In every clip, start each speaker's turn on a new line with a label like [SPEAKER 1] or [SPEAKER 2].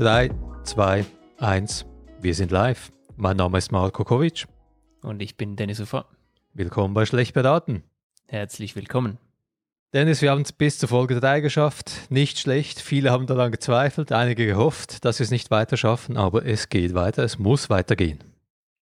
[SPEAKER 1] Drei, zwei, eins. Wir sind live. Mein Name ist Marko Kovic.
[SPEAKER 2] Und ich bin Dennis Ufer.
[SPEAKER 1] Willkommen bei Schlecht beraten.
[SPEAKER 2] Herzlich willkommen.
[SPEAKER 1] Dennis, wir haben es bis zur Folge 3 geschafft. Nicht schlecht. Viele haben daran gezweifelt, einige gehofft, dass wir es nicht weiter schaffen, aber es geht weiter. Es muss weitergehen.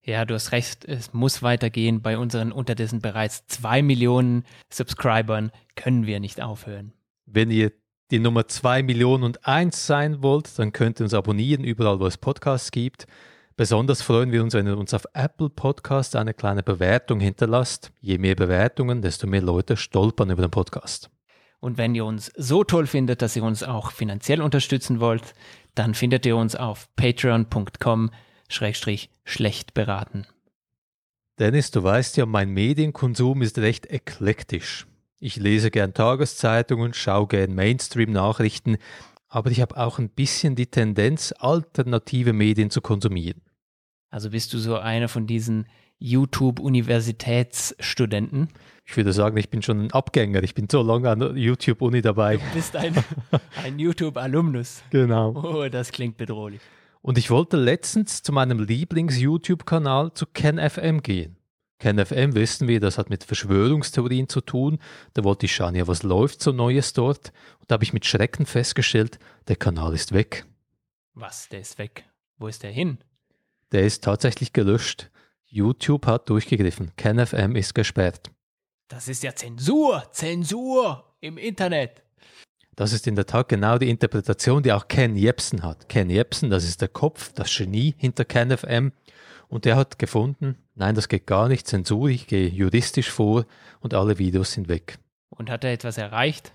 [SPEAKER 2] Ja, du hast recht, es muss weitergehen. Bei unseren unterdessen bereits zwei Millionen Subscribern können wir nicht aufhören.
[SPEAKER 1] Wenn ihr die Nummer 2 Millionen und 1 sein wollt, dann könnt ihr uns abonnieren, überall wo es Podcasts gibt. Besonders freuen wir uns, wenn ihr uns auf Apple Podcasts eine kleine Bewertung hinterlasst. Je mehr Bewertungen, desto mehr Leute stolpern über den Podcast.
[SPEAKER 2] Und wenn ihr uns so toll findet, dass ihr uns auch finanziell unterstützen wollt, dann findet ihr uns auf patreon.com schlecht beraten.
[SPEAKER 1] Dennis, du weißt ja, mein Medienkonsum ist recht eklektisch. Ich lese gern Tageszeitungen, schaue gern Mainstream-Nachrichten, aber ich habe auch ein bisschen die Tendenz, alternative Medien zu konsumieren.
[SPEAKER 2] Also bist du so einer von diesen YouTube-Universitätsstudenten?
[SPEAKER 1] Ich würde sagen, ich bin schon ein Abgänger. Ich bin so lange an der YouTube-Uni dabei.
[SPEAKER 2] Du bist ein, ein YouTube-Alumnus.
[SPEAKER 1] Genau.
[SPEAKER 2] Oh, das klingt bedrohlich.
[SPEAKER 1] Und ich wollte letztens zu meinem Lieblings-YouTube-Kanal zu KenFM gehen. KenFM wissen wir, das hat mit Verschwörungstheorien zu tun. Da wollte ich schauen, ja, was läuft so Neues dort? Und da habe ich mit Schrecken festgestellt, der Kanal ist weg.
[SPEAKER 2] Was, der ist weg? Wo ist der hin?
[SPEAKER 1] Der ist tatsächlich gelöscht. YouTube hat durchgegriffen. KenFM ist gesperrt.
[SPEAKER 2] Das ist ja Zensur, Zensur im Internet.
[SPEAKER 1] Das ist in der Tat genau die Interpretation, die auch Ken Jebsen hat. Ken Jebsen, das ist der Kopf, das Genie hinter KenFM. Und der hat gefunden, nein, das geht gar nicht, Zensur, ich gehe juristisch vor und alle Videos sind weg.
[SPEAKER 2] Und hat er etwas erreicht?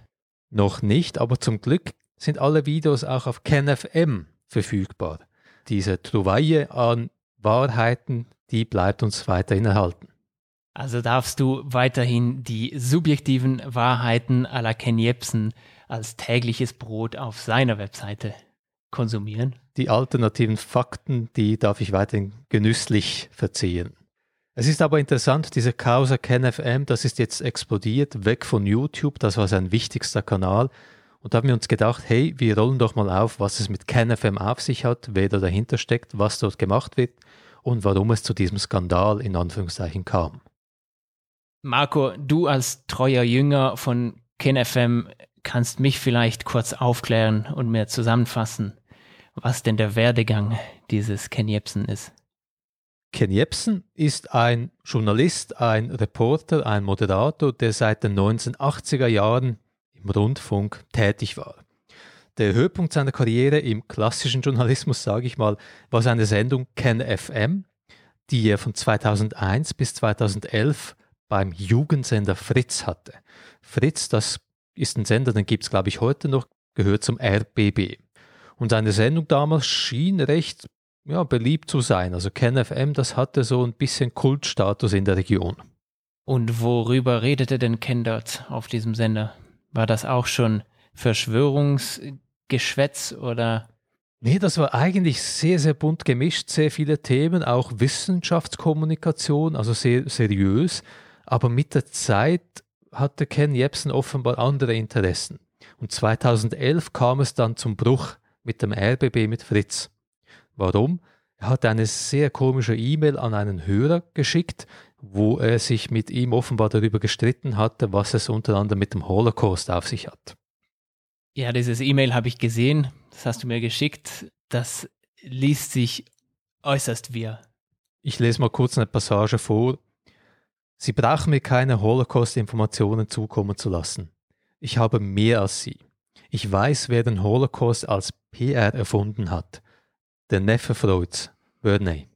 [SPEAKER 1] Noch nicht, aber zum Glück sind alle Videos auch auf KenFM verfügbar. Diese Trouvaille an Wahrheiten, die bleibt uns weiterhin erhalten.
[SPEAKER 2] Also darfst du weiterhin die subjektiven Wahrheiten à la Ken Jebsen als tägliches Brot auf seiner Webseite konsumieren?
[SPEAKER 1] Die alternativen Fakten, die darf ich weiterhin genüsslich verzehren. Es ist aber interessant, diese Causa KenFM, das ist jetzt explodiert, weg von YouTube, das war sein wichtigster Kanal. Und da haben wir uns gedacht, hey, wir rollen doch mal auf, was es mit KenFM auf sich hat, wer da dahinter steckt, was dort gemacht wird und warum es zu diesem Skandal in Anführungszeichen kam.
[SPEAKER 2] Marco, du als treuer Jünger von KenFM kannst mich vielleicht kurz aufklären und mir zusammenfassen, was denn der Werdegang dieses Ken Jebsen ist.
[SPEAKER 1] Ken Jebsen ist ein Journalist, ein Reporter, ein Moderator, der seit den 1980er Jahren im Rundfunk tätig war. Der Höhepunkt seiner Karriere im klassischen Journalismus, sage ich mal, war seine Sendung Ken FM, die er von 2001 bis 2011 beim Jugendsender Fritz hatte. Fritz, das ist ein Sender, den gibt es, glaube ich, heute noch, gehört zum RBB. Und seine Sendung damals schien recht ja, beliebt zu sein. Also KenFM, das hatte so ein bisschen Kultstatus in der Region.
[SPEAKER 2] Und worüber redete denn Ken dort auf diesem Sender? War das auch schon Verschwörungsgeschwätz oder?
[SPEAKER 1] Nee, das war eigentlich sehr, sehr bunt gemischt, sehr viele Themen, auch Wissenschaftskommunikation, also sehr seriös. Aber mit der Zeit hatte Ken Jebsen offenbar andere Interessen. Und 2011 kam es dann zum Bruch mit dem RBB mit Fritz. Warum? Er hat eine sehr komische E-Mail an einen Hörer geschickt, wo er sich mit ihm offenbar darüber gestritten hatte, was es unter anderem mit dem Holocaust auf sich hat.
[SPEAKER 2] Ja, dieses E-Mail habe ich gesehen, das hast du mir geschickt. Das liest sich äußerst wir.
[SPEAKER 1] Ich lese mal kurz eine Passage vor. Sie brauchen mir keine Holocaust-Informationen zukommen zu lassen. Ich habe mehr als Sie. Ich weiß, wer den Holocaust als PR erfunden hat. Der Neffe Freuds, Burney.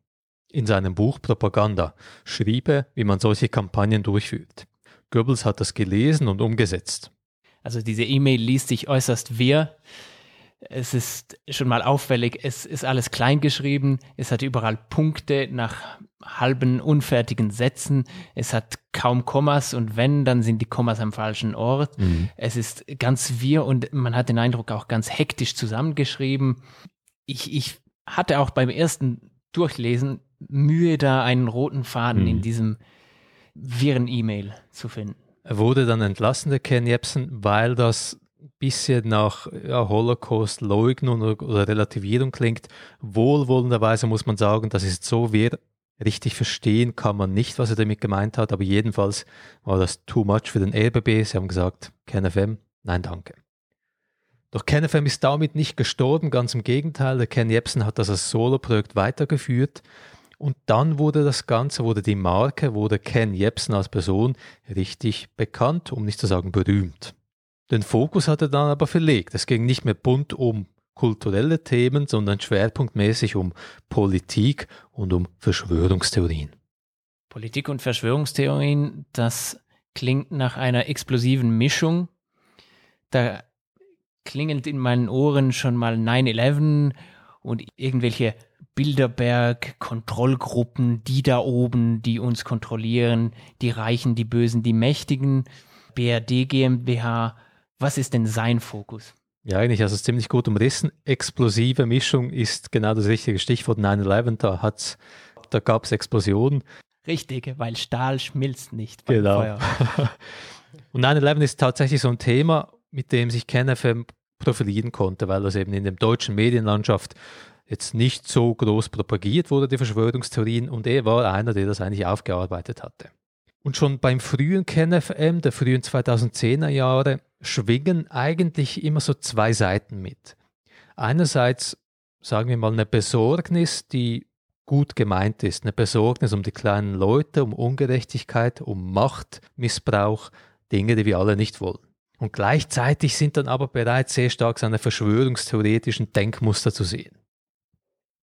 [SPEAKER 1] In seinem Buch Propaganda schrieb er, wie man solche Kampagnen durchführt. Goebbels hat das gelesen und umgesetzt.
[SPEAKER 2] Also diese E-Mail liest sich äußerst wir. Es ist schon mal auffällig, es ist alles klein geschrieben, es hat überall Punkte nach halben unfertigen Sätzen, es hat kaum Kommas und wenn, dann sind die Kommas am falschen Ort. Mhm. Es ist ganz wir und man hat den Eindruck auch ganz hektisch zusammengeschrieben. Ich, ich hatte auch beim ersten Durchlesen Mühe, da einen roten Faden mhm. in diesem wirren E-Mail zu finden.
[SPEAKER 1] Er wurde dann entlassen, der Ken Jebsen, weil das bisschen nach ja, Holocaust-Leugnung oder, oder, Relativierung klingt. Wohlwollenderweise muss man sagen, das ist so wir richtig verstehen kann man nicht, was er damit gemeint hat, aber jedenfalls war das too much für den RBB. Sie haben gesagt, KenFM, nein danke. Doch KenFM ist damit nicht gestorben, ganz im Gegenteil. Der Ken Jebsen hat das als Solo-Projekt weitergeführt. Und dann wurde das Ganze, wurde die Marke, wurde Ken Jebsen als Person richtig bekannt, um nicht zu sagen berühmt. Den Fokus hat er dann aber verlegt. Es ging nicht mehr bunt um kulturelle Themen, sondern schwerpunktmäßig um Politik und um Verschwörungstheorien.
[SPEAKER 2] Politik und Verschwörungstheorien, das klingt nach einer explosiven Mischung. Da klingelt in meinen Ohren schon mal 9-11 und irgendwelche Bilderberg-Kontrollgruppen, die da oben, die uns kontrollieren, die Reichen, die Bösen, die Mächtigen, BRD GmbH. Was ist denn sein Fokus?
[SPEAKER 1] Ja, eigentlich es ziemlich gut umrissen. Explosive Mischung ist genau das richtige Stichwort. 9-11, da, hat's, da gab es Explosionen.
[SPEAKER 2] Richtig, weil Stahl schmilzt nicht
[SPEAKER 1] beim genau. Feuer. Und 9-11 ist tatsächlich so ein Thema, mit dem sich KenFM profilieren konnte, weil das eben in der deutschen Medienlandschaft jetzt nicht so groß propagiert wurde, die Verschwörungstheorien, und er war einer, der das eigentlich aufgearbeitet hatte. Und schon beim frühen KenFM, der frühen 2010er Jahre, schwingen eigentlich immer so zwei Seiten mit. Einerseits, sagen wir mal, eine Besorgnis, die gut gemeint ist, eine Besorgnis um die kleinen Leute, um Ungerechtigkeit, um Machtmissbrauch, Dinge, die wir alle nicht wollen. Und gleichzeitig sind dann aber bereits sehr stark seine verschwörungstheoretischen Denkmuster zu sehen.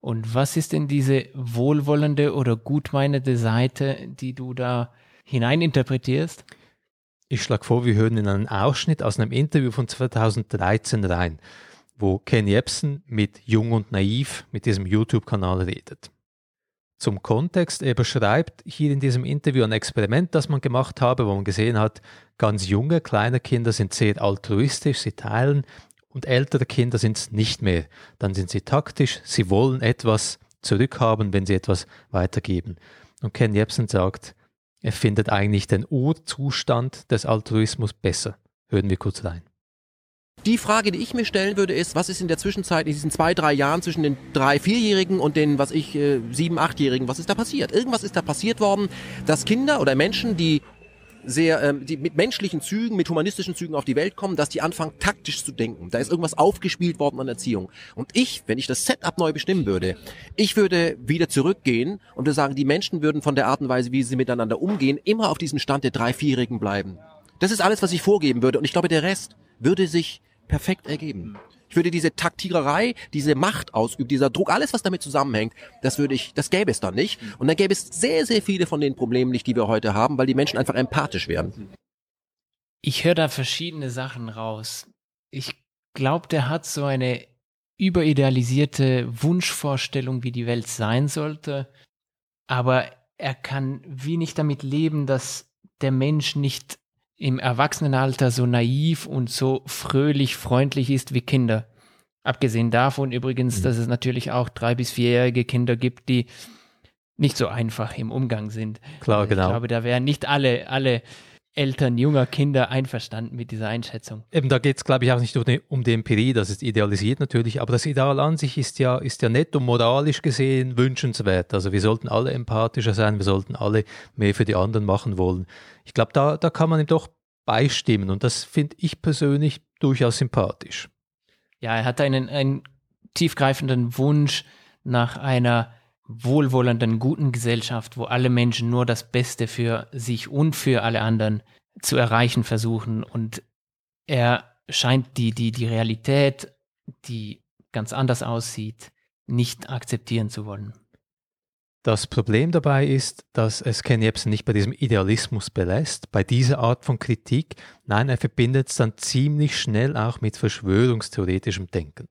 [SPEAKER 2] Und was ist denn diese wohlwollende oder gutmeinende Seite, die du da hineininterpretierst?
[SPEAKER 1] Ich schlage vor, wir hören in einen Ausschnitt aus einem Interview von 2013 rein, wo Ken Jebsen mit Jung und Naiv mit diesem YouTube-Kanal redet. Zum Kontext, er beschreibt hier in diesem Interview ein Experiment, das man gemacht habe, wo man gesehen hat, ganz junge, kleine Kinder sind sehr altruistisch, sie teilen und ältere Kinder sind es nicht mehr. Dann sind sie taktisch, sie wollen etwas zurückhaben, wenn sie etwas weitergeben. Und Ken Jebsen sagt, er findet eigentlich den Urzustand des Altruismus besser. Hören wir kurz rein.
[SPEAKER 3] Die Frage, die ich mir stellen würde, ist, was ist in der Zwischenzeit, in diesen zwei, drei Jahren zwischen den drei, vierjährigen und den, was ich, äh, sieben, achtjährigen, was ist da passiert? Irgendwas ist da passiert worden, dass Kinder oder Menschen, die sehr, ähm, die mit menschlichen Zügen, mit humanistischen Zügen auf die Welt kommen, dass die anfangen taktisch zu denken. Da ist irgendwas aufgespielt worden an Erziehung. Und ich, wenn ich das Setup neu bestimmen würde, ich würde wieder zurückgehen und würde sagen, die Menschen würden von der Art und Weise, wie sie miteinander umgehen, immer auf diesem Stand der drei, vierjährigen bleiben. Das ist alles, was ich vorgeben würde. Und ich glaube, der Rest würde sich perfekt ergeben. Ich würde diese Taktiererei, diese Macht ausüben, dieser Druck, alles, was damit zusammenhängt, das würde ich, das gäbe es dann nicht. Und dann gäbe es sehr, sehr viele von den Problemen nicht, die wir heute haben, weil die Menschen einfach empathisch werden.
[SPEAKER 2] Ich höre da verschiedene Sachen raus. Ich glaube, der hat so eine überidealisierte Wunschvorstellung, wie die Welt sein sollte. Aber er kann wie nicht damit leben, dass der Mensch nicht im Erwachsenenalter so naiv und so fröhlich, freundlich ist wie Kinder. Abgesehen davon übrigens, mhm. dass es natürlich auch drei- bis vierjährige Kinder gibt, die nicht so einfach im Umgang sind.
[SPEAKER 1] Klar, genau.
[SPEAKER 2] Ich glaube, da wären nicht alle, alle Eltern junger Kinder einverstanden mit dieser Einschätzung.
[SPEAKER 1] Eben, da geht es, glaube ich, auch nicht um die, um die, Empirie, das ist idealisiert natürlich, aber das Ideal an sich ist ja, ist ja nett und moralisch gesehen wünschenswert. Also wir sollten alle empathischer sein, wir sollten alle mehr für die anderen machen wollen. Ich glaube, da, da kann man ihm doch beistimmen und das finde ich persönlich durchaus sympathisch.
[SPEAKER 2] Ja, er hat einen, einen tiefgreifenden Wunsch nach einer wohlwollenden, guten Gesellschaft, wo alle Menschen nur das Beste für sich und für alle anderen zu erreichen versuchen. Und er scheint die, die, die Realität, die ganz anders aussieht, nicht akzeptieren zu wollen.
[SPEAKER 1] Das Problem dabei ist, dass es Ken Jebsen nicht bei diesem Idealismus belässt, bei dieser Art von Kritik. Nein, er verbindet es dann ziemlich schnell auch mit verschwörungstheoretischem Denken.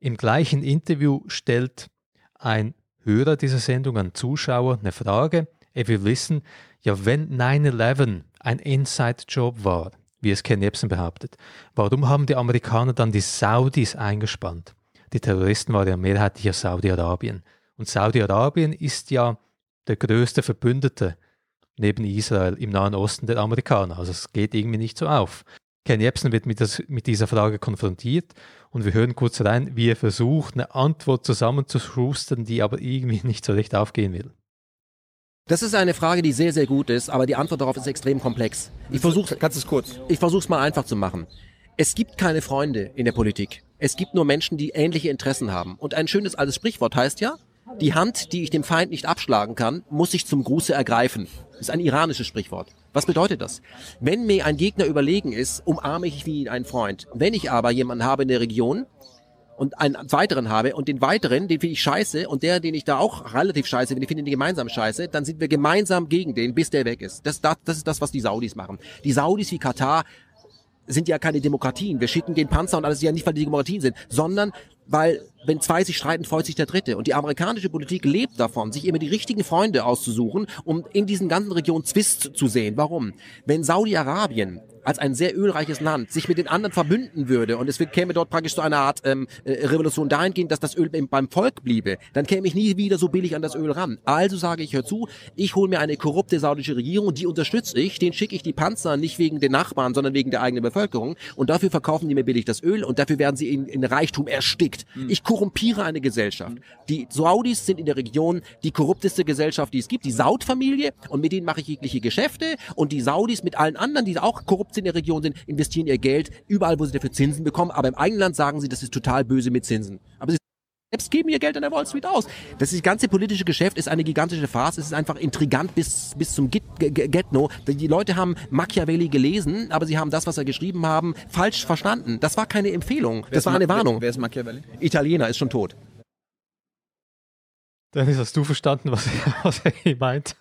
[SPEAKER 1] Im gleichen Interview stellt ein Hörer dieser Sendung, ein Zuschauer, eine Frage. Er will wissen, ja, wenn 9-11 ein Inside-Job war, wie es Ken Jebsen behauptet, warum haben die Amerikaner dann die Saudis eingespannt? Die Terroristen waren ja mehrheitlich aus Saudi-Arabien. Und Saudi-Arabien ist ja der größte Verbündete neben Israel im Nahen Osten der Amerikaner. Also es geht irgendwie nicht so auf. Ken Jebsen wird mit, das, mit, dieser Frage konfrontiert und wir hören kurz rein, wie er versucht, eine Antwort zusammenzuschustern, die aber irgendwie nicht so recht aufgehen will.
[SPEAKER 4] Das ist eine Frage, die sehr, sehr gut ist, aber die Antwort darauf ist extrem komplex. Ich versuche
[SPEAKER 5] Kannst es kurz?
[SPEAKER 4] Ich versuche es mal einfach zu machen. Es gibt keine Freunde in der Politik. Es gibt nur Menschen, die ähnliche Interessen haben. Und ein schönes altes Sprichwort heißt ja, die Hand, die ich dem Feind nicht abschlagen kann, muss ich zum Gruße ergreifen. Das ist ein iranisches Sprichwort. Was bedeutet das? Wenn mir ein Gegner überlegen ist, umarme ich wie einen Freund. Wenn ich aber jemanden habe in der Region und einen weiteren habe und den weiteren, den finde ich scheiße und der, den ich da auch relativ scheiße finde, finde ich gemeinsam scheiße, dann sind wir gemeinsam gegen den, bis der weg ist. Das, das, das ist das, was die Saudis machen. Die Saudis wie Katar sind ja keine Demokratien. Wir schicken den Panzer und alles ja nicht, weil die Demokratien sind, sondern weil wenn zwei sich streiten, freut sich der Dritte. Und die amerikanische Politik lebt davon, sich immer die richtigen Freunde auszusuchen, um in diesen ganzen Regionen Zwist zu sehen. Warum? Wenn Saudi-Arabien als ein sehr ölreiches Land sich mit den anderen verbünden würde und es käme dort praktisch so eine Art ähm, äh, Revolution dahingehend, dass das Öl beim Volk bliebe, dann käme ich nie wieder so billig an das Öl ran. Also sage ich, hör zu, ich hole mir eine korrupte saudische Regierung, die unterstütze ich, den schicke ich die Panzer nicht wegen den Nachbarn, sondern wegen der eigenen Bevölkerung und dafür verkaufen die mir billig das Öl und dafür werden sie in, in Reichtum erstickt. Mhm. Ich korrumpiere eine Gesellschaft. Die Saudis sind in der Region die korrupteste Gesellschaft, die es gibt, die Saud-Familie und mit denen mache ich jegliche Geschäfte und die Saudis mit allen anderen, die auch korrupt in der Region sind, investieren ihr Geld überall, wo sie dafür Zinsen bekommen. Aber im eigenen Land sagen sie, das ist total böse mit Zinsen. Aber sie selbst geben ihr Geld an der Wall Street aus. Das, das ganze politische Geschäft ist eine gigantische Farce. Es ist einfach intrigant bis, bis zum Get-No. Die Leute haben Machiavelli gelesen, aber sie haben das, was er geschrieben haben, falsch verstanden. Das war keine Empfehlung. Das war eine Warnung.
[SPEAKER 5] Wer, wer ist Machiavelli?
[SPEAKER 4] Italiener, ist schon tot.
[SPEAKER 1] Dennis, hast du verstanden, was er, was er meint?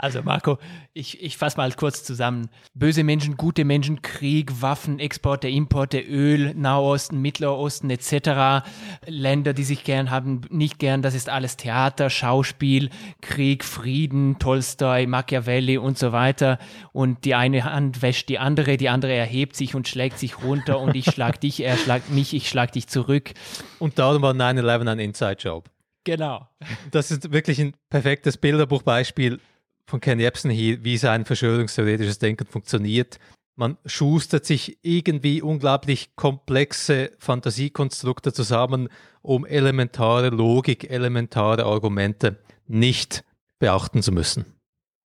[SPEAKER 2] Also Marco, ich, ich fasse mal kurz zusammen. Böse Menschen, gute Menschen, Krieg, Waffen, Exporte, Importe, Öl, Nahosten, Mittlerosten etc. Länder, die sich gern haben, nicht gern, das ist alles Theater, Schauspiel, Krieg, Frieden, Tolstoi, Machiavelli und so weiter. Und die eine Hand wäscht die andere, die andere erhebt sich und schlägt sich runter und ich schlag dich, er schlagt mich, ich schlag dich zurück.
[SPEAKER 1] Und darum war 9-11 ein Inside-Job.
[SPEAKER 2] Genau.
[SPEAKER 1] Das ist wirklich ein perfektes Bilderbuchbeispiel von Ken Jebsen hier, wie sein verschwörungstheoretisches Denken funktioniert. Man schustert sich irgendwie unglaublich komplexe Fantasiekonstrukte zusammen, um elementare Logik, elementare Argumente nicht beachten zu müssen.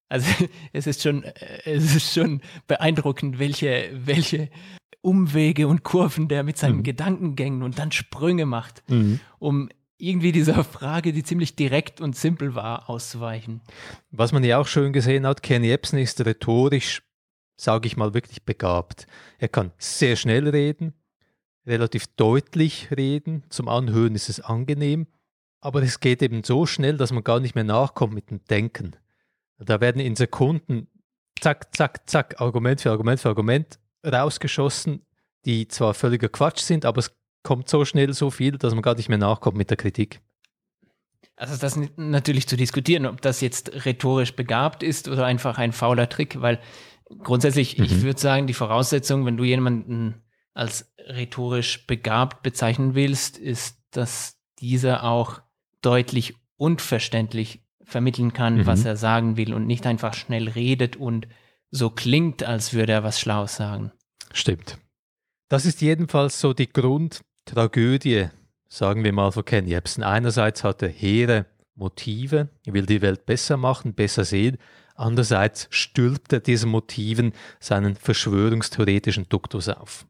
[SPEAKER 2] Also es ist schon, es ist schon beeindruckend, welche, welche Umwege und Kurven der mit seinen mhm. Gedankengängen und dann Sprünge macht, mhm. um irgendwie dieser Frage, die ziemlich direkt und simpel war, auszuweichen.
[SPEAKER 1] Was man ja auch schön gesehen hat, Kenny Epson ist rhetorisch, sage ich mal, wirklich begabt. Er kann sehr schnell reden, relativ deutlich reden, zum Anhören ist es angenehm, aber es geht eben so schnell, dass man gar nicht mehr nachkommt mit dem Denken. Da werden in Sekunden zack, zack, zack, Argument für Argument für Argument rausgeschossen, die zwar völliger Quatsch sind, aber es kommt so schnell so viel, dass man gar nicht mehr nachkommt mit der Kritik.
[SPEAKER 2] Also das ist natürlich zu diskutieren, ob das jetzt rhetorisch begabt ist oder einfach ein fauler Trick, weil grundsätzlich, mhm. ich würde sagen, die Voraussetzung, wenn du jemanden als rhetorisch begabt bezeichnen willst, ist, dass dieser auch deutlich und verständlich vermitteln kann, mhm. was er sagen will und nicht einfach schnell redet und so klingt, als würde er was Schlaues sagen.
[SPEAKER 1] Stimmt. Das ist jedenfalls so die Grund, Tragödie, sagen wir mal, von Ken Jebsen. Einerseits hat er hehre Motive, er will die Welt besser machen, besser sehen. Andererseits stülpt er diesen Motiven seinen verschwörungstheoretischen Duktus auf.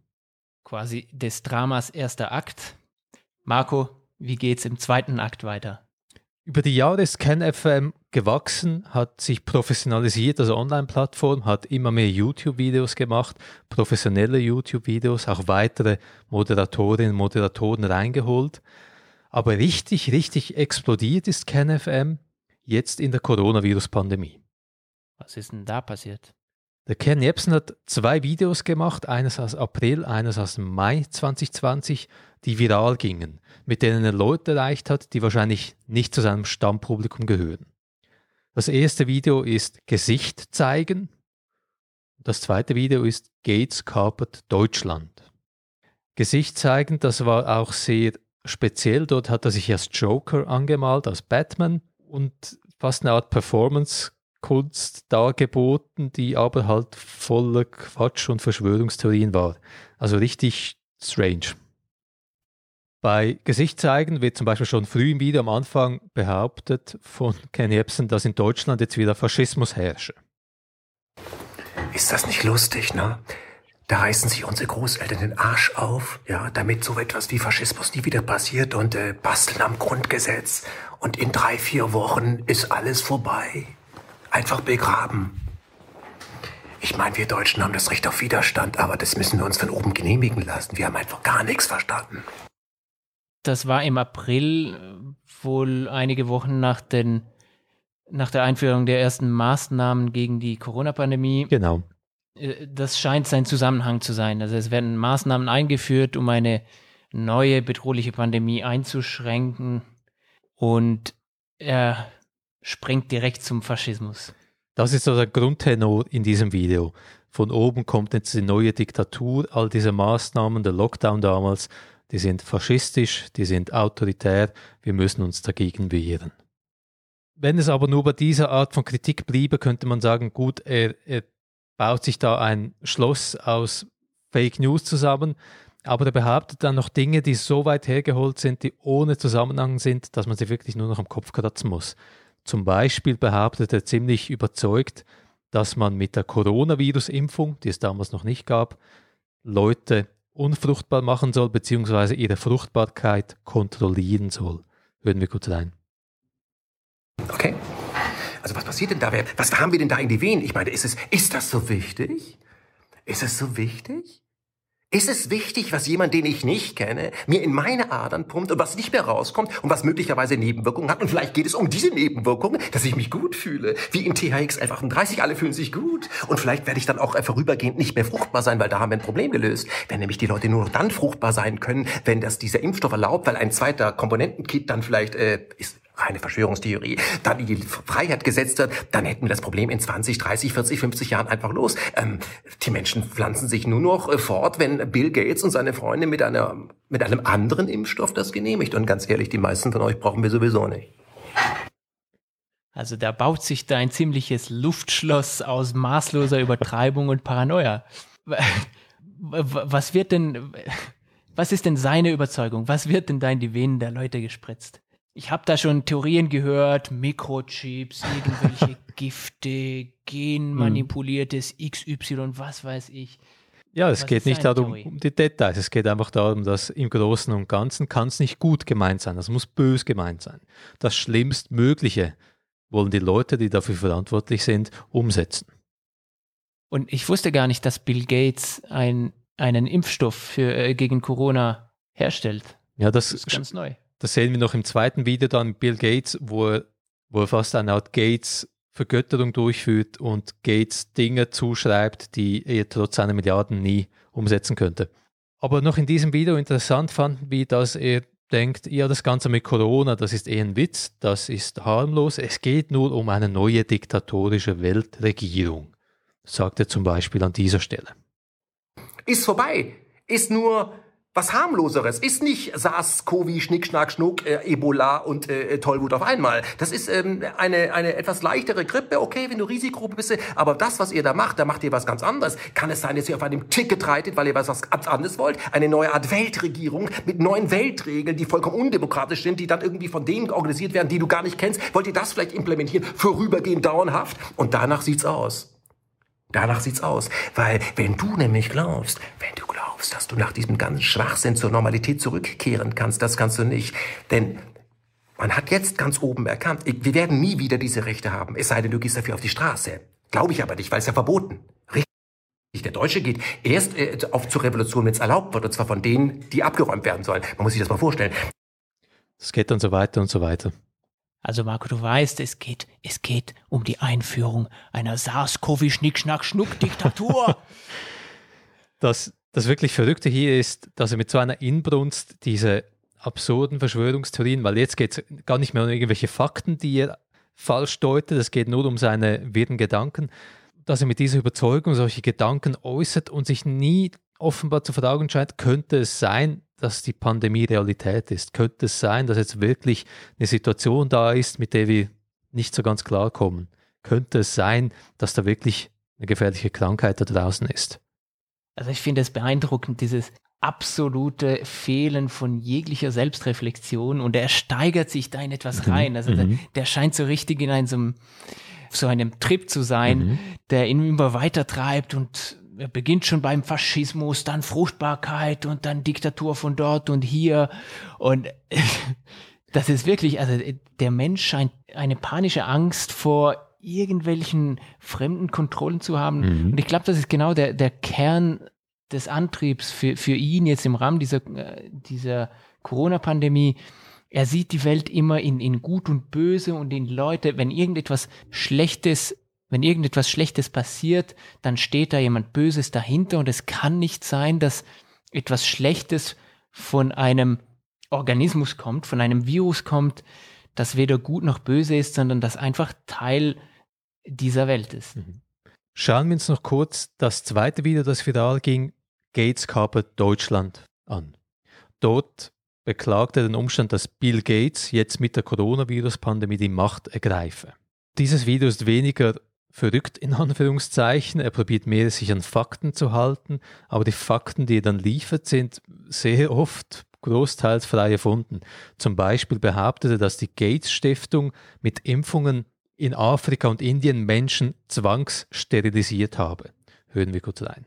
[SPEAKER 2] Quasi des Dramas erster Akt. Marco, wie geht's im zweiten Akt weiter?
[SPEAKER 1] Über die Jahre ist KenFM gewachsen, hat sich professionalisiert als Online-Plattform, hat immer mehr YouTube-Videos gemacht, professionelle YouTube-Videos, auch weitere Moderatorinnen und Moderatoren reingeholt. Aber richtig, richtig explodiert ist KenFM jetzt in der Coronavirus-Pandemie.
[SPEAKER 2] Was ist denn da passiert?
[SPEAKER 1] Der Ken Jebsen hat zwei Videos gemacht, eines aus April, eines aus Mai 2020, die viral gingen, mit denen er Leute erreicht hat, die wahrscheinlich nicht zu seinem Stammpublikum gehören. Das erste Video ist Gesicht zeigen. Das zweite Video ist Gates kapert Deutschland. Gesicht zeigen, das war auch sehr speziell. Dort hat er sich als Joker angemalt, als Batman und fast eine Art Performance Kunst dargeboten, die aber halt voller Quatsch und Verschwörungstheorien war. Also richtig strange. Bei Gesichtszeigen wird zum Beispiel schon früh im Video am Anfang behauptet von Ken Jebsen, dass in Deutschland jetzt wieder Faschismus herrsche.
[SPEAKER 4] Ist das nicht lustig, ne? Da reißen sich unsere Großeltern den Arsch auf, ja, damit so etwas wie Faschismus nie wieder passiert und äh, basteln am Grundgesetz. Und in drei, vier Wochen ist alles vorbei einfach begraben. Ich meine, wir Deutschen haben das Recht auf Widerstand, aber das müssen wir uns von oben genehmigen lassen. Wir haben einfach gar nichts verstanden.
[SPEAKER 2] Das war im April, wohl einige Wochen nach, den, nach der Einführung der ersten Maßnahmen gegen die Corona-Pandemie.
[SPEAKER 1] Genau.
[SPEAKER 2] Äh, das scheint sein Zusammenhang zu sein. Also es werden Maßnahmen eingeführt, um eine neue bedrohliche Pandemie einzuschränken. Und er springt direkt zum Faschismus.
[SPEAKER 1] Das ist so der Grundtenor in diesem Video. Von oben kommt jetzt die neue Diktatur, all diese Maßnahmen, der Lockdown damals, die sind faschistisch, die sind autoritär, wir müssen uns dagegen wehren. Wenn es aber nur bei dieser Art von Kritik bliebe, könnte man sagen, gut, er, er baut sich da ein Schloss aus Fake News zusammen, aber er behauptet dann noch Dinge, die so weit hergeholt sind, die ohne Zusammenhang sind, dass man sie wirklich nur noch am Kopf kratzen muss. Zum Beispiel behauptet er ziemlich überzeugt, dass man mit der Coronavirus-Impfung, die es damals noch nicht gab, Leute unfruchtbar machen soll, beziehungsweise ihre Fruchtbarkeit kontrollieren soll. Hören wir kurz rein.
[SPEAKER 4] Okay. Also was passiert denn da? Was haben wir denn da in die Venen? Ich meine, ist, es, ist das so wichtig? Ist es so wichtig? Ist es wichtig, was jemand, den ich nicht kenne, mir in meine Adern pumpt und was nicht mehr rauskommt und was möglicherweise Nebenwirkungen hat? Und vielleicht geht es um diese Nebenwirkungen, dass ich mich gut fühle. Wie in THX 1138, alle fühlen sich gut. Und vielleicht werde ich dann auch vorübergehend nicht mehr fruchtbar sein, weil da haben wir ein Problem gelöst. Wenn nämlich die Leute nur noch dann fruchtbar sein können, wenn das dieser Impfstoff erlaubt, weil ein zweiter Komponentenkit dann vielleicht äh, ist reine Verschwörungstheorie, dann die Freiheit gesetzt wird, dann hätten wir das Problem in 20, 30, 40, 50 Jahren einfach los. Ähm, die Menschen pflanzen sich nur noch äh, fort, wenn Bill Gates und seine Freunde mit, einer, mit einem anderen Impfstoff das genehmigt. Und ganz ehrlich, die meisten von euch brauchen wir sowieso nicht.
[SPEAKER 2] Also da baut sich da ein ziemliches Luftschloss aus maßloser Übertreibung und Paranoia. Was wird denn, was ist denn seine Überzeugung? Was wird denn da in die Venen der Leute gespritzt? Ich habe da schon Theorien gehört, Mikrochips, irgendwelche Gifte, genmanipuliertes XY, was weiß ich.
[SPEAKER 1] Ja, es was geht nicht darum um die Details, es geht einfach darum, dass im Großen und Ganzen kann es nicht gut gemeint sein, das muss bös gemeint sein. Das Schlimmstmögliche wollen die Leute, die dafür verantwortlich sind, umsetzen.
[SPEAKER 2] Und ich wusste gar nicht, dass Bill Gates ein, einen Impfstoff für, äh, gegen Corona herstellt.
[SPEAKER 1] Ja, das, das ist ganz neu. Das sehen wir noch im zweiten Video dann Bill Gates, wo er, wo er fast eine Art Gates Vergötterung durchführt und Gates Dinge zuschreibt, die er trotz seiner Milliarden nie umsetzen könnte. Aber noch in diesem Video interessant fanden wir, dass er denkt, ja, das Ganze mit Corona, das ist eher ein Witz, das ist harmlos, es geht nur um eine neue diktatorische Weltregierung, sagt er zum Beispiel an dieser Stelle.
[SPEAKER 4] Ist vorbei, ist nur was harmloseres. Ist nicht SARS-CoV, Schnick, Schnuck, äh, Ebola und äh, Tollwut auf einmal. Das ist ähm, eine, eine etwas leichtere Grippe. Okay, wenn du Risikogruppe bist, aber das, was ihr da macht, da macht ihr was ganz anderes. Kann es sein, dass ihr auf einem Ticket reitet, weil ihr was, was anderes wollt? Eine neue Art Weltregierung mit neuen Weltregeln, die vollkommen undemokratisch sind, die dann irgendwie von denen organisiert werden, die du gar nicht kennst. Wollt ihr das vielleicht implementieren? Vorübergehend dauerhaft? Und danach sieht's aus. Danach sieht's aus. Weil wenn du nämlich glaubst, wenn du glaubst, dass du nach diesem ganzen Schwachsinn zur Normalität zurückkehren kannst, das kannst du nicht. Denn man hat jetzt ganz oben erkannt, wir werden nie wieder diese Rechte haben, es sei denn, du gehst dafür auf die Straße. Glaube ich aber nicht, weil es ja verboten. Richtig. Der Deutsche geht erst äh, auf zur Revolution, wenn es erlaubt wird, und zwar von denen, die abgeräumt werden sollen. Man muss sich das mal vorstellen.
[SPEAKER 1] Es geht dann so weiter und so weiter.
[SPEAKER 2] Also Marco, du weißt, es geht, es geht um die Einführung einer SARS-CoV-Schnick-Schnack-Schnuck-Diktatur.
[SPEAKER 1] das, das wirklich Verrückte hier ist, dass er mit so einer Inbrunst diese absurden Verschwörungstheorien, weil jetzt geht es gar nicht mehr um irgendwelche Fakten, die er falsch deutet, es geht nur um seine wirren Gedanken, dass er mit dieser Überzeugung solche Gedanken äußert und sich nie offenbar zu fragen scheint, könnte es sein, dass die Pandemie Realität ist? Könnte es sein, dass jetzt wirklich eine Situation da ist, mit der wir nicht so ganz klarkommen? Könnte es sein, dass da wirklich eine gefährliche Krankheit da draußen ist?
[SPEAKER 2] Also ich finde es beeindruckend, dieses absolute Fehlen von jeglicher Selbstreflexion und er steigert sich da in etwas mhm. rein. Also der, mhm. der, scheint so richtig in einem so einem Trip zu sein, mhm. der ihn immer weiter treibt und er beginnt schon beim Faschismus, dann Fruchtbarkeit und dann Diktatur von dort und hier und das ist wirklich, also der Mensch scheint eine panische Angst vor irgendwelchen fremden Kontrollen zu haben. Mhm. Und ich glaube, das ist genau der, der Kern des Antriebs für, für ihn jetzt im Rahmen dieser, äh, dieser Corona-Pandemie. Er sieht die Welt immer in, in Gut und Böse und in Leute, wenn irgendetwas Schlechtes, wenn irgendetwas Schlechtes passiert, dann steht da jemand Böses dahinter und es kann nicht sein, dass etwas Schlechtes von einem Organismus kommt, von einem Virus kommt, das weder gut noch böse ist, sondern das einfach Teil dieser Welt ist. Mhm.
[SPEAKER 1] Schauen wir uns noch kurz das zweite Video, das viral ging, Gates kapert Deutschland an. Dort beklagt er den Umstand, dass Bill Gates jetzt mit der Coronavirus-Pandemie die Macht ergreife. Dieses Video ist weniger verrückt in Anführungszeichen. Er probiert mehr, sich an Fakten zu halten, aber die Fakten, die er dann liefert, sind sehr oft großteils frei erfunden. Zum Beispiel behauptet er, dass die Gates Stiftung mit Impfungen in Afrika und Indien Menschen zwangssterilisiert habe. Hören wir kurz rein.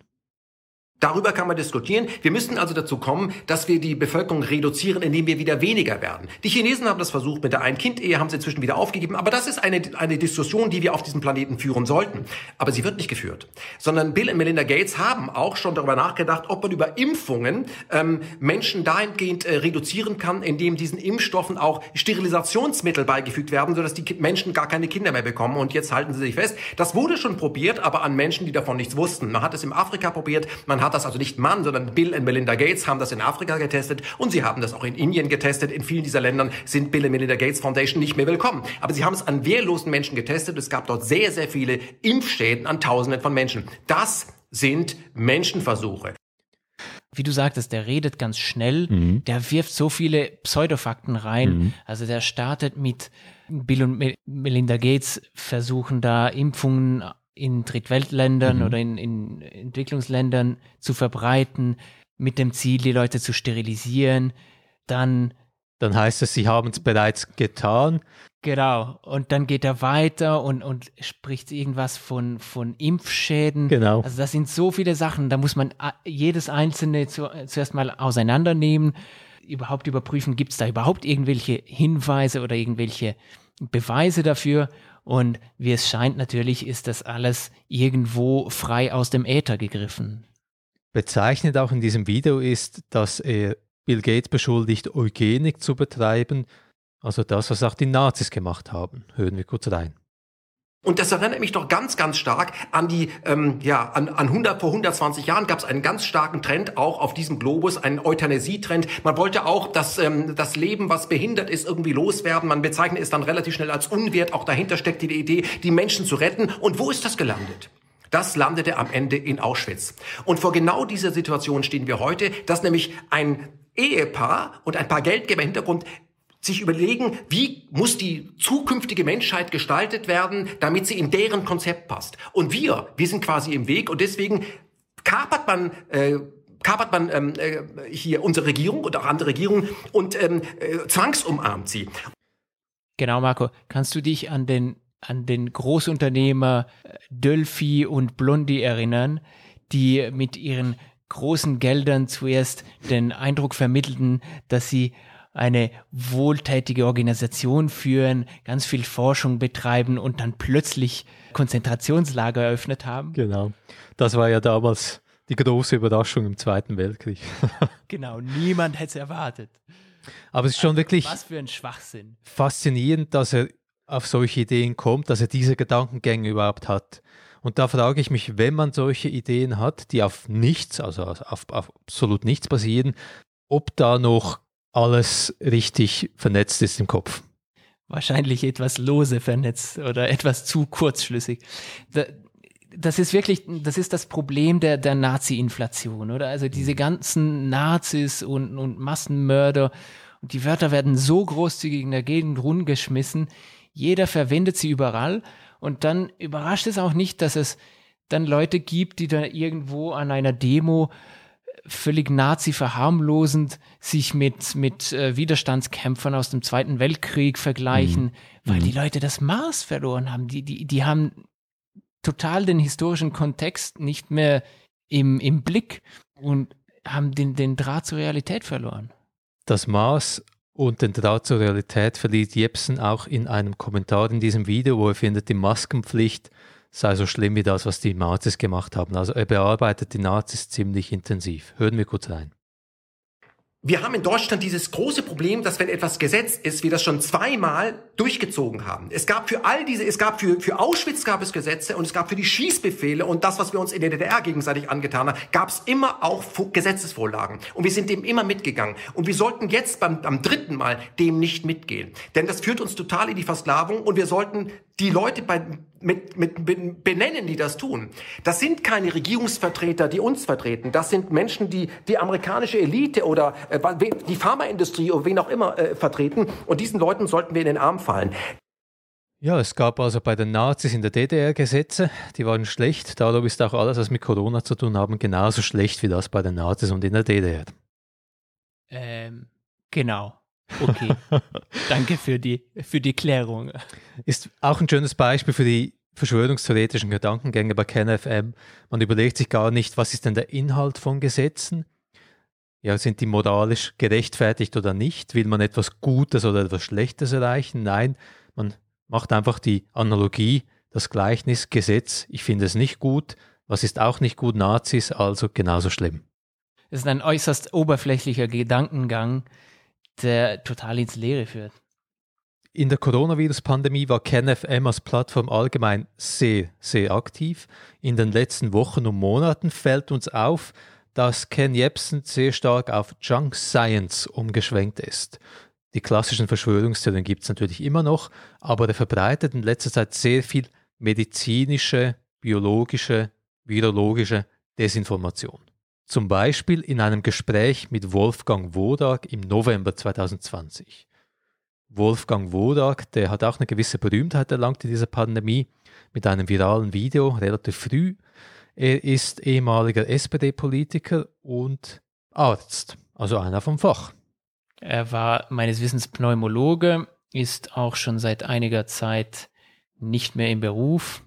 [SPEAKER 4] Darüber kann man diskutieren. Wir müssen also dazu kommen, dass wir die Bevölkerung reduzieren, indem wir wieder weniger werden. Die Chinesen haben das versucht mit der Ein-Kind-Ehe, haben sie inzwischen wieder aufgegeben. Aber das ist eine, eine Diskussion, die wir auf diesem Planeten führen sollten. Aber sie wird nicht geführt. Sondern Bill und Melinda Gates haben auch schon darüber nachgedacht, ob man über Impfungen ähm, Menschen dahingehend äh, reduzieren kann, indem diesen Impfstoffen auch Sterilisationsmittel beigefügt werden, sodass die Menschen gar keine Kinder mehr bekommen. Und jetzt halten sie sich fest. Das wurde schon probiert, aber an Menschen, die davon nichts wussten. Man hat es in Afrika probiert, man hat das also nicht Mann, sondern Bill und Melinda Gates haben das in Afrika getestet und sie haben das auch in Indien getestet. In vielen dieser Ländern sind Bill und Melinda Gates Foundation nicht mehr willkommen. Aber sie haben es an wehrlosen Menschen getestet. Es gab dort sehr, sehr viele Impfschäden an Tausenden von Menschen. Das sind Menschenversuche.
[SPEAKER 2] Wie du sagtest, der redet ganz schnell, mhm. der wirft so viele Pseudofakten rein. Mhm. Also der startet mit Bill und Melinda Gates versuchen da Impfungen in Drittweltländern mhm. oder in, in Entwicklungsländern zu verbreiten, mit dem Ziel, die Leute zu sterilisieren. Dann
[SPEAKER 1] dann heißt es, sie haben es bereits getan.
[SPEAKER 2] Genau. Und dann geht er weiter und, und spricht irgendwas von, von Impfschäden.
[SPEAKER 1] Genau.
[SPEAKER 2] Also das sind so viele Sachen, da muss man jedes einzelne zu, zuerst mal auseinandernehmen, überhaupt überprüfen, gibt es da überhaupt irgendwelche Hinweise oder irgendwelche Beweise dafür. Und wie es scheint, natürlich ist das alles irgendwo frei aus dem Äther gegriffen.
[SPEAKER 1] Bezeichnet auch in diesem Video ist, dass er Bill Gates beschuldigt, Eugenik zu betreiben, also das, was auch die Nazis gemacht haben. Hören wir kurz rein.
[SPEAKER 4] Und das erinnert mich doch ganz, ganz stark an die, ähm, ja, an, an 100, vor 120 Jahren gab es einen ganz starken Trend auch auf diesem Globus, einen Euthanasie-Trend. Man wollte auch das, ähm, das Leben, was behindert ist, irgendwie loswerden. Man bezeichnet es dann relativ schnell als unwert. Auch dahinter steckt die Idee, die Menschen zu retten. Und wo ist das gelandet? Das landete am Ende in Auschwitz. Und vor genau dieser Situation stehen wir heute, dass nämlich ein Ehepaar und ein paar Geldgeber im Hintergrund sich überlegen, wie muss die zukünftige Menschheit gestaltet werden, damit sie in deren Konzept passt. Und wir, wir sind quasi im Weg und deswegen kapert man äh, kapert man ähm, äh, hier unsere Regierung und auch andere Regierungen und ähm, äh, zwangsumarmt sie.
[SPEAKER 2] Genau, Marco. Kannst du dich an den, an den Großunternehmer äh, Dölfi und Blondi erinnern, die mit ihren großen Geldern zuerst den Eindruck vermittelten, dass sie eine wohltätige Organisation führen, ganz viel Forschung betreiben und dann plötzlich Konzentrationslager eröffnet haben.
[SPEAKER 1] Genau. Das war ja damals die große Überraschung im Zweiten Weltkrieg.
[SPEAKER 2] genau, niemand hätte es erwartet.
[SPEAKER 1] Aber es ist schon wirklich
[SPEAKER 2] Was für ein Schwachsinn.
[SPEAKER 1] faszinierend, dass er auf solche Ideen kommt, dass er diese Gedankengänge überhaupt hat. Und da frage ich mich, wenn man solche Ideen hat, die auf nichts, also auf, auf absolut nichts basieren, ob da noch alles richtig vernetzt ist im Kopf.
[SPEAKER 2] Wahrscheinlich etwas lose vernetzt oder etwas zu kurzschlüssig. Das ist wirklich, das ist das Problem der, der Nazi-Inflation, oder? Also diese ganzen Nazis und, und Massenmörder und die Wörter werden so großzügig in der Gegend rundgeschmissen. Jeder verwendet sie überall und dann überrascht es auch nicht, dass es dann Leute gibt, die da irgendwo an einer Demo völlig Nazi-verharmlosend sich mit, mit äh, Widerstandskämpfern aus dem Zweiten Weltkrieg vergleichen, mhm. weil mhm. die Leute das Maß verloren haben. Die, die, die haben total den historischen Kontext nicht mehr im, im Blick und haben den, den Draht zur Realität verloren.
[SPEAKER 1] Das Maß und den Draht zur Realität verliert Jepsen auch in einem Kommentar in diesem Video, wo er findet, die Maskenpflicht sei so schlimm wie das, was die Nazis gemacht haben. Also er bearbeitet die Nazis ziemlich intensiv. Hören wir kurz rein.
[SPEAKER 4] Wir haben in Deutschland dieses große Problem, dass wenn etwas gesetzt ist, wir das schon zweimal durchgezogen haben. Es gab für all diese, es gab für, für Auschwitz gab es Gesetze und es gab für die Schießbefehle und das, was wir uns in der DDR gegenseitig angetan haben, gab es immer auch Gesetzesvorlagen. Und wir sind dem immer mitgegangen. Und wir sollten jetzt beim, beim dritten Mal dem nicht mitgehen. Denn das führt uns total in die Versklavung und wir sollten die Leute bei, mit, mit benennen, die das tun. Das sind keine Regierungsvertreter, die uns vertreten. Das sind Menschen, die die amerikanische Elite oder äh, die Pharmaindustrie oder wen auch immer äh, vertreten. Und diesen Leuten sollten wir in den Arm fallen.
[SPEAKER 1] Ja, es gab also bei den Nazis in der DDR Gesetze, die waren schlecht. Darum ist auch alles, was mit Corona zu tun haben, genauso schlecht wie das bei den Nazis und in der DDR.
[SPEAKER 2] Ähm, genau. Okay. Danke für die, für die Klärung.
[SPEAKER 1] Ist auch ein schönes Beispiel für die verschwörungstheoretischen Gedankengänge bei KenFM. Man überlegt sich gar nicht, was ist denn der Inhalt von Gesetzen? Ja, sind die moralisch gerechtfertigt oder nicht? Will man etwas Gutes oder etwas Schlechtes erreichen? Nein, man macht einfach die Analogie, das Gleichnis, Gesetz, ich finde es nicht gut, was ist auch nicht gut, Nazis, also genauso schlimm.
[SPEAKER 2] Es ist ein äußerst oberflächlicher Gedankengang, der total ins Leere führt.
[SPEAKER 1] In der Coronavirus-Pandemie war KenFM als Plattform allgemein sehr, sehr aktiv. In den letzten Wochen und Monaten fällt uns auf, dass Ken Jebsen sehr stark auf Junk Science umgeschwenkt ist. Die klassischen Verschwörungstheorien gibt es natürlich immer noch, aber er verbreitet in letzter Zeit sehr viel medizinische, biologische, virologische Desinformation. Zum Beispiel in einem Gespräch mit Wolfgang Wodak im November 2020. Wolfgang Wodak, der hat auch eine gewisse Berühmtheit erlangt in dieser Pandemie mit einem viralen Video relativ früh. Er ist ehemaliger SPD-Politiker und Arzt, also einer vom Fach.
[SPEAKER 2] Er war meines Wissens Pneumologe, ist auch schon seit einiger Zeit nicht mehr im Beruf,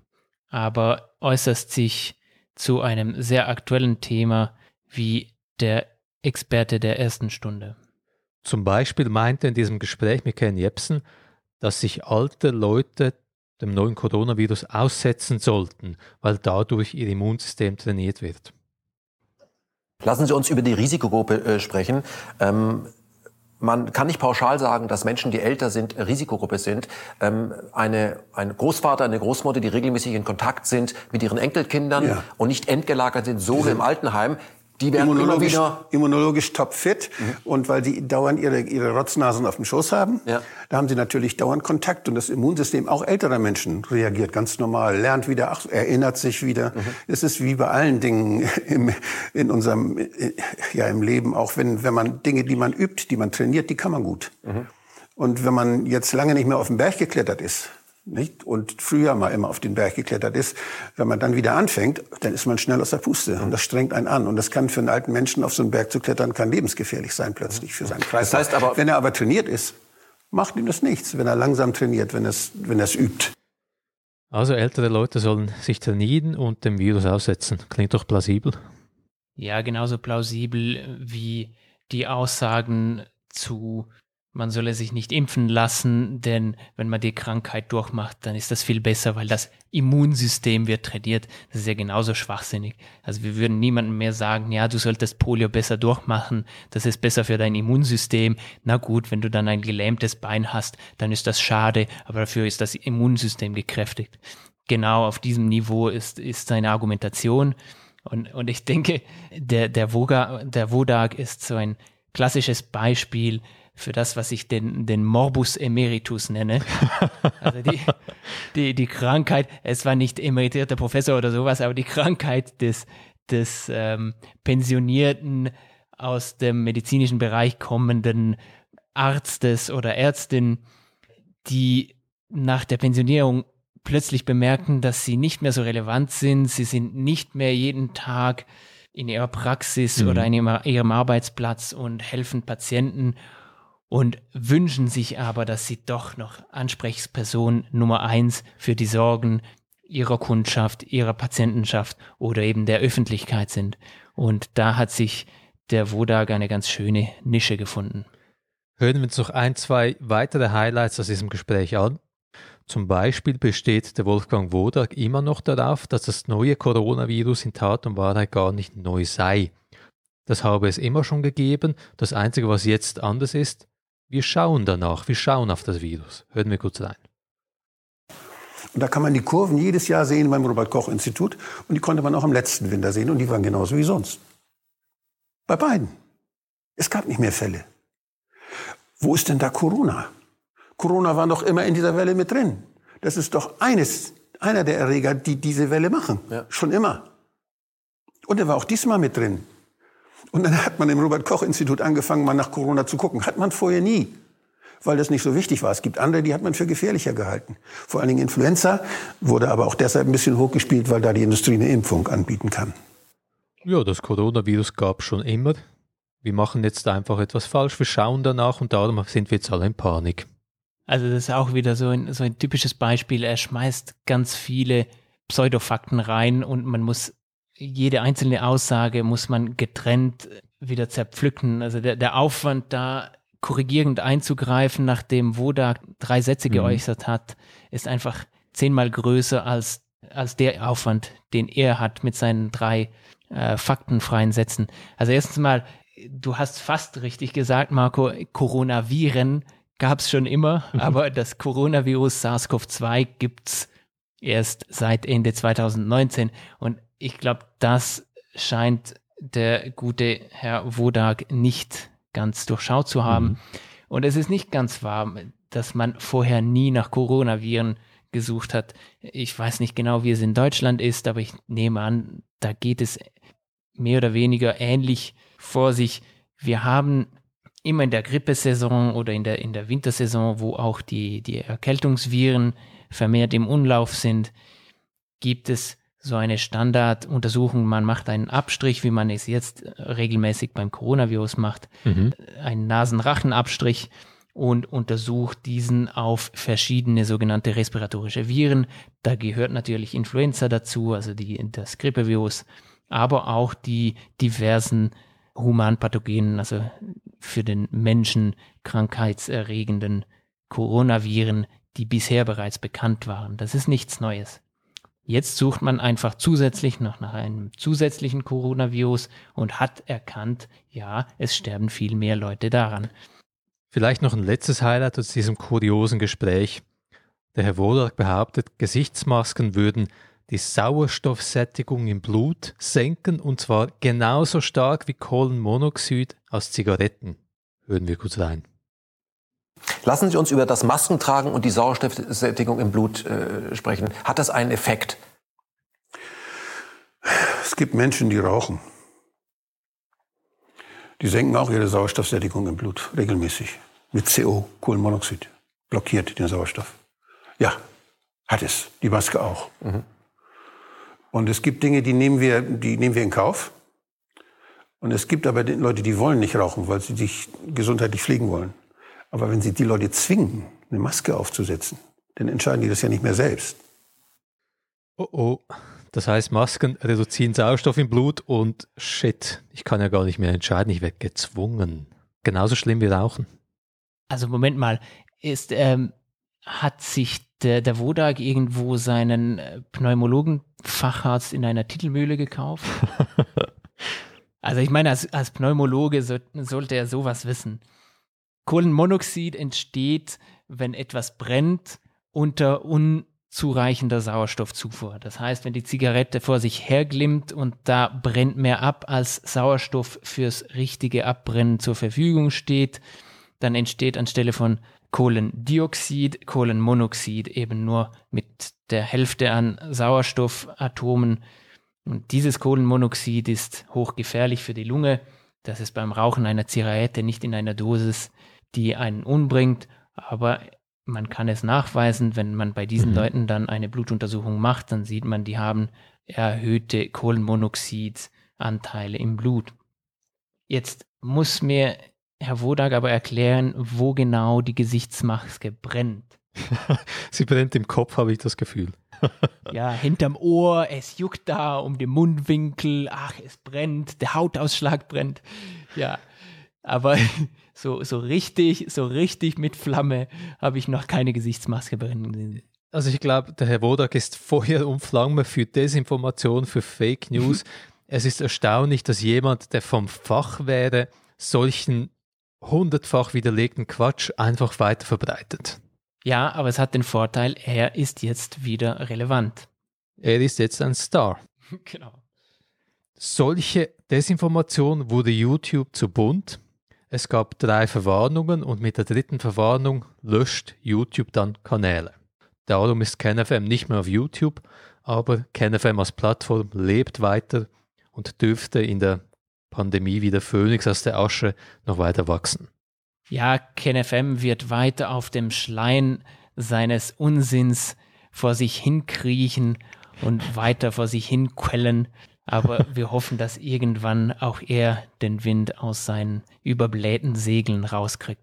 [SPEAKER 2] aber äußert sich zu einem sehr aktuellen Thema wie der Experte der ersten Stunde.
[SPEAKER 1] Zum Beispiel meinte in diesem Gespräch mit Ken Jepsen, dass sich alte Leute dem neuen Coronavirus aussetzen sollten, weil dadurch ihr Immunsystem trainiert wird.
[SPEAKER 3] Lassen Sie uns über die Risikogruppe äh, sprechen. Ähm, man kann nicht pauschal sagen, dass Menschen, die älter sind, Risikogruppe sind. Ähm, eine, ein Großvater, eine Großmutter, die regelmäßig in Kontakt sind mit ihren Enkelkindern ja. und nicht entgelagert sind, so wie im Altenheim,
[SPEAKER 6] die werden immunologisch, immer wieder immunologisch topfit mhm. und weil die dauernd ihre, ihre Rotznasen auf dem Schoß haben, ja. da haben sie natürlich dauernd Kontakt und das Immunsystem auch älterer Menschen reagiert ganz normal, lernt wieder, ach, erinnert sich wieder. Mhm. Es ist wie bei allen Dingen im, in unserem ja im Leben, auch wenn wenn man Dinge, die man übt, die man trainiert, die kann man gut. Mhm. Und wenn man jetzt lange nicht mehr auf den Berg geklettert ist, nicht? und früher mal immer auf den Berg geklettert ist, wenn man dann wieder anfängt, dann ist man schnell aus der Puste und das strengt einen an. Und das kann für einen alten Menschen auf so einen Berg zu klettern, kann lebensgefährlich sein plötzlich für seinen Kreis. Das heißt aber, wenn er aber trainiert ist, macht ihm das nichts, wenn er langsam trainiert, wenn er es wenn es übt.
[SPEAKER 1] Also ältere Leute sollen sich trainieren und dem Virus aussetzen. Klingt doch plausibel.
[SPEAKER 2] Ja, genauso plausibel wie die Aussagen zu man solle sich nicht impfen lassen, denn wenn man die Krankheit durchmacht, dann ist das viel besser, weil das Immunsystem wird trainiert. Das ist ja genauso schwachsinnig. Also wir würden niemandem mehr sagen, ja, du solltest Polio besser durchmachen, das ist besser für dein Immunsystem. Na gut, wenn du dann ein gelähmtes Bein hast, dann ist das schade, aber dafür ist das Immunsystem gekräftigt. Genau auf diesem Niveau ist, ist seine Argumentation. Und, und ich denke, der, der, Voga, der Wodag ist so ein klassisches Beispiel für das, was ich den, den Morbus Emeritus nenne. Also die, die, die Krankheit, es war nicht emeritierter Professor oder sowas, aber die Krankheit des, des ähm, pensionierten, aus dem medizinischen Bereich kommenden Arztes oder Ärztin, die nach der Pensionierung plötzlich bemerken, dass sie nicht mehr so relevant sind, sie sind nicht mehr jeden Tag in ihrer Praxis mhm. oder in ihrem, ihrem Arbeitsplatz und helfen Patienten und wünschen sich aber, dass sie doch noch Ansprechperson Nummer eins für die Sorgen ihrer Kundschaft, ihrer Patientenschaft oder eben der Öffentlichkeit sind. Und da hat sich der Wodag eine ganz schöne Nische gefunden.
[SPEAKER 1] Hören wir uns noch ein, zwei weitere Highlights aus diesem Gespräch an. Zum Beispiel besteht der Wolfgang Wodak immer noch darauf, dass das neue Coronavirus in Tat und Wahrheit gar nicht neu sei. Das habe es immer schon gegeben. Das Einzige, was jetzt anders ist, wir schauen danach, wir schauen auf das Virus. Hören wir kurz rein.
[SPEAKER 6] Und da kann man die Kurven jedes Jahr sehen beim Robert-Koch-Institut. Und die konnte man auch im letzten Winter sehen. Und die waren genauso wie sonst. Bei beiden. Es gab nicht mehr Fälle. Wo ist denn da Corona? Corona war doch immer in dieser Welle mit drin. Das ist doch eines, einer der Erreger, die diese Welle machen. Ja. Schon immer. Und er war auch diesmal mit drin. Und dann hat man im Robert-Koch-Institut angefangen, mal nach Corona zu gucken. Hat man vorher nie, weil das nicht so wichtig war. Es gibt andere, die hat man für gefährlicher gehalten. Vor allen Dingen Influenza wurde aber auch deshalb ein bisschen hochgespielt, weil da die Industrie eine Impfung anbieten kann.
[SPEAKER 1] Ja, das Coronavirus gab schon immer. Wir machen jetzt einfach etwas falsch, wir schauen danach und darum sind wir jetzt alle in Panik.
[SPEAKER 2] Also das ist auch wieder so ein, so ein typisches Beispiel. Er schmeißt ganz viele Pseudofakten rein und man muss jede einzelne Aussage muss man getrennt wieder zerpflücken. Also der, der Aufwand da korrigierend einzugreifen, nachdem Woda drei Sätze mhm. geäußert hat, ist einfach zehnmal größer als, als der Aufwand, den er hat mit seinen drei äh, faktenfreien Sätzen. Also erstens mal, du hast fast richtig gesagt, Marco, Coronaviren gab es schon immer, mhm. aber das Coronavirus SARS-CoV-2 gibt's erst seit Ende 2019 und ich glaube, das scheint der gute Herr Wodak nicht ganz durchschaut zu haben. Mhm. Und es ist nicht ganz wahr, dass man vorher nie nach Coronaviren gesucht hat. Ich weiß nicht genau, wie es in Deutschland ist, aber ich nehme an, da geht es mehr oder weniger ähnlich vor sich. Wir haben immer in der Grippesaison oder in der, in der Wintersaison, wo auch die, die Erkältungsviren vermehrt im Umlauf sind, gibt es so eine Standarduntersuchung. Man macht einen Abstrich, wie man es jetzt regelmäßig beim Coronavirus macht, mhm. einen Nasenrachenabstrich und untersucht diesen auf verschiedene sogenannte respiratorische Viren. Da gehört natürlich Influenza dazu, also die, das Grippevirus, aber auch die diversen Humanpathogenen, also für den Menschen krankheitserregenden Coronaviren, die bisher bereits bekannt waren. Das ist nichts Neues. Jetzt sucht man einfach zusätzlich noch nach einem zusätzlichen Coronavirus und hat erkannt, ja, es sterben viel mehr Leute daran.
[SPEAKER 1] Vielleicht noch ein letztes Highlight aus diesem kuriosen Gespräch. Der Herr Wodak behauptet, Gesichtsmasken würden die Sauerstoffsättigung im Blut senken und zwar genauso stark wie Kohlenmonoxid aus Zigaretten. Hören wir kurz rein.
[SPEAKER 3] Lassen Sie uns über das Maskentragen und die Sauerstoffsättigung im Blut äh, sprechen. Hat das einen Effekt?
[SPEAKER 6] Es gibt Menschen, die rauchen. Die senken auch ihre Sauerstoffsättigung im Blut regelmäßig. Mit CO, Kohlenmonoxid. Blockiert den Sauerstoff. Ja, hat es. Die Maske auch. Mhm. Und es gibt Dinge, die nehmen wir, die nehmen wir in Kauf. Und es gibt aber Leute, die wollen nicht rauchen, weil sie sich gesundheitlich pflegen wollen. Aber wenn Sie die Leute zwingen, eine Maske aufzusetzen, dann entscheiden die das ja nicht mehr selbst.
[SPEAKER 1] Oh oh. Das heißt, Masken reduzieren Sauerstoff im Blut und shit, ich kann ja gar nicht mehr entscheiden, ich werde gezwungen. Genauso schlimm wie Rauchen.
[SPEAKER 2] Also Moment mal, ist, ähm, hat sich der, der Wodak irgendwo seinen äh, Pneumologen-Facharzt in einer Titelmühle gekauft? also ich meine, als, als Pneumologe so, sollte er sowas wissen. Kohlenmonoxid entsteht, wenn etwas brennt unter unzureichender Sauerstoffzufuhr. Das heißt, wenn die Zigarette vor sich herglimmt und da brennt mehr ab, als Sauerstoff fürs richtige Abbrennen zur Verfügung steht, dann entsteht anstelle von Kohlendioxid, Kohlenmonoxid eben nur mit der Hälfte an Sauerstoffatomen. Und dieses Kohlenmonoxid ist hochgefährlich für die Lunge. Das ist beim Rauchen einer Zigarette nicht in einer Dosis, die einen umbringt, aber man kann es nachweisen, wenn man bei diesen mhm. Leuten dann eine Blutuntersuchung macht, dann sieht man, die haben erhöhte Kohlenmonoxidanteile im Blut. Jetzt muss mir Herr Wodak aber erklären, wo genau die Gesichtsmaske brennt.
[SPEAKER 1] Sie brennt im Kopf, habe ich das Gefühl.
[SPEAKER 2] ja, hinterm Ohr, es juckt da um den Mundwinkel, ach, es brennt, der Hautausschlag brennt. Ja, aber so, so richtig, so richtig mit Flamme habe ich noch keine Gesichtsmaske brennen gesehen.
[SPEAKER 1] Also ich glaube, der Herr Wodak ist Feuer und Flamme für Desinformation, für Fake News. es ist erstaunlich, dass jemand, der vom Fach wäre, solchen hundertfach widerlegten Quatsch einfach weiter verbreitet.
[SPEAKER 2] Ja, aber es hat den Vorteil, er ist jetzt wieder relevant.
[SPEAKER 1] Er ist jetzt ein Star.
[SPEAKER 2] genau.
[SPEAKER 1] Solche Desinformation wurde YouTube zu bunt. Es gab drei Verwarnungen und mit der dritten Verwarnung löscht YouTube dann Kanäle. Darum ist KenFM nicht mehr auf YouTube, aber KenFM als Plattform lebt weiter und dürfte in der Pandemie wie der Phönix aus der Asche noch weiter wachsen.
[SPEAKER 2] Ja, KenFM wird weiter auf dem Schlein seines Unsinns vor sich hinkriechen und weiter vor sich hinquellen. Aber wir hoffen, dass irgendwann auch er den Wind aus seinen überblähten Segeln rauskriegt.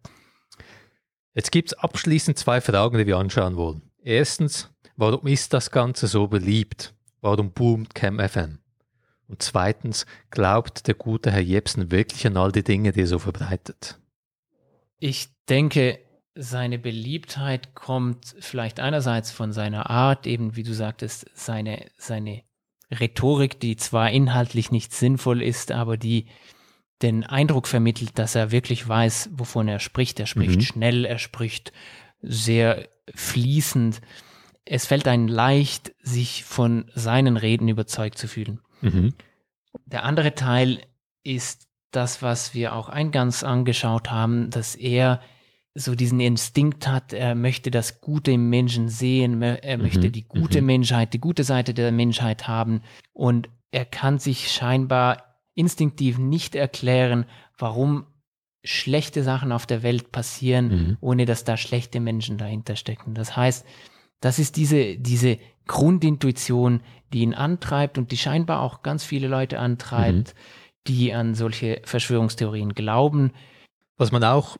[SPEAKER 1] Jetzt gibt es abschließend zwei Fragen, die wir anschauen wollen. Erstens, warum ist das Ganze so beliebt? Warum boomt CamFM? Und zweitens, glaubt der gute Herr Jepsen wirklich an all die Dinge, die er so verbreitet?
[SPEAKER 2] Ich denke, seine Beliebtheit kommt vielleicht einerseits von seiner Art, eben wie du sagtest, seine, seine Rhetorik, die zwar inhaltlich nicht sinnvoll ist, aber die den Eindruck vermittelt, dass er wirklich weiß, wovon er spricht. Er spricht mhm. schnell, er spricht sehr fließend. Es fällt einem leicht, sich von seinen Reden überzeugt zu fühlen. Mhm. Der andere Teil ist das, was wir auch eingangs angeschaut haben, dass er so diesen Instinkt hat, er möchte das Gute im Menschen sehen, er möchte mhm. die gute mhm. Menschheit, die gute Seite der Menschheit haben und er kann sich scheinbar instinktiv nicht erklären, warum schlechte Sachen auf der Welt passieren, mhm. ohne dass da schlechte Menschen dahinter stecken. Das heißt, das ist diese, diese Grundintuition, die ihn antreibt und die scheinbar auch ganz viele Leute antreibt, mhm. die an solche Verschwörungstheorien glauben.
[SPEAKER 1] Was man auch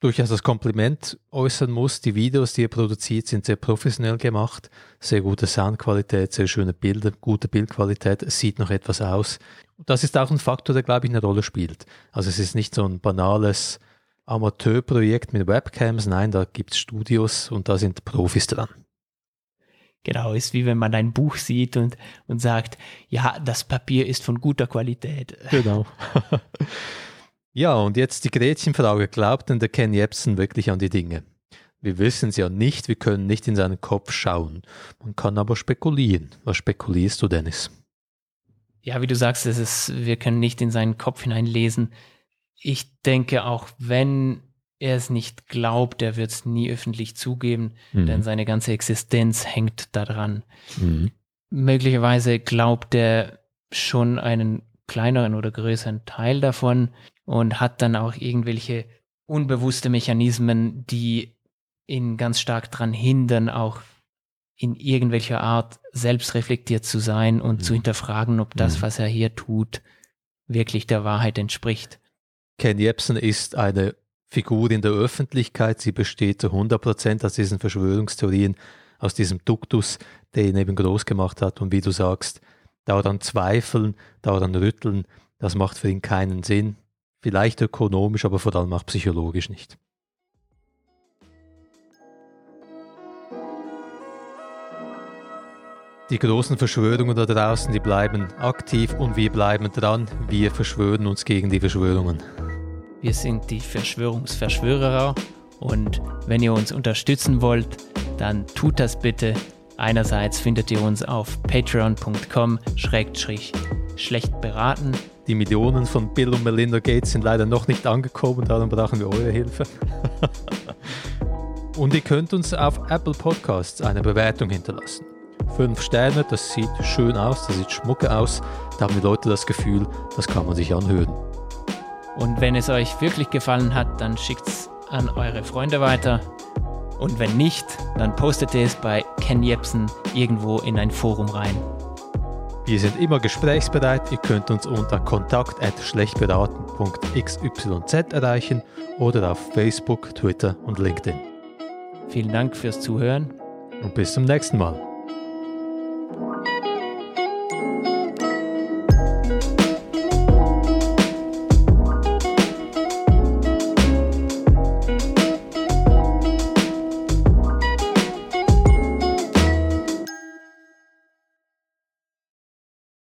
[SPEAKER 1] durchaus als Kompliment äußern muss, die Videos, die er produziert, sind sehr professionell gemacht, sehr gute Soundqualität, sehr schöne Bilder, gute Bildqualität, es sieht noch etwas aus. Das ist auch ein Faktor, der, glaube ich, eine Rolle spielt. Also es ist nicht so ein banales Amateurprojekt mit Webcams, nein, da gibt es Studios und da sind Profis dran.
[SPEAKER 2] Genau, ist wie wenn man ein Buch sieht und, und sagt, ja, das Papier ist von guter Qualität.
[SPEAKER 1] Genau. ja, und jetzt die Gretchenfrage. Glaubt denn der Ken Jebsen wirklich an die Dinge? Wir wissen es ja nicht, wir können nicht in seinen Kopf schauen. Man kann aber spekulieren. Was spekulierst du, Dennis?
[SPEAKER 2] Ja, wie du sagst, es ist, wir können nicht in seinen Kopf hineinlesen. Ich denke, auch wenn er es nicht glaubt, er wird es nie öffentlich zugeben, mhm. denn seine ganze Existenz hängt daran. Mhm. Möglicherweise glaubt er schon einen kleineren oder größeren Teil davon und hat dann auch irgendwelche unbewusste Mechanismen, die ihn ganz stark daran hindern, auch in irgendwelcher Art selbstreflektiert zu sein und mhm. zu hinterfragen, ob das, mhm. was er hier tut, wirklich der Wahrheit entspricht.
[SPEAKER 1] Ken Jebsen ist eine Figur in der Öffentlichkeit. Sie besteht zu 100 Prozent aus diesen Verschwörungstheorien, aus diesem Duktus, der ihn eben groß gemacht hat. Und wie du sagst, daran zweifeln, daran rütteln, das macht für ihn keinen Sinn. Vielleicht ökonomisch, aber vor allem auch psychologisch nicht. Die großen Verschwörungen da draußen, die bleiben aktiv und wir bleiben dran. Wir verschwören uns gegen die Verschwörungen.
[SPEAKER 2] Wir sind die Verschwörungsverschwörer und wenn ihr uns unterstützen wollt, dann tut das bitte. Einerseits findet ihr uns auf patreon.com schlecht beraten
[SPEAKER 1] die Millionen von Bill und Melinda Gates sind leider noch nicht angekommen, darum brauchen wir eure Hilfe. und ihr könnt uns auf Apple Podcasts eine Bewertung hinterlassen. Fünf Sterne, das sieht schön aus, das sieht schmucke aus. Da haben die Leute das Gefühl, das kann man sich anhören.
[SPEAKER 2] Und wenn es euch wirklich gefallen hat, dann schickt es an eure Freunde weiter. Und wenn nicht, dann postet ihr es bei Ken Jepsen irgendwo in ein Forum rein.
[SPEAKER 1] Wir sind immer gesprächsbereit. Ihr könnt uns unter kontakt.schlechtberaten.xyz erreichen oder auf Facebook, Twitter und LinkedIn.
[SPEAKER 2] Vielen Dank fürs Zuhören
[SPEAKER 1] und bis zum nächsten Mal.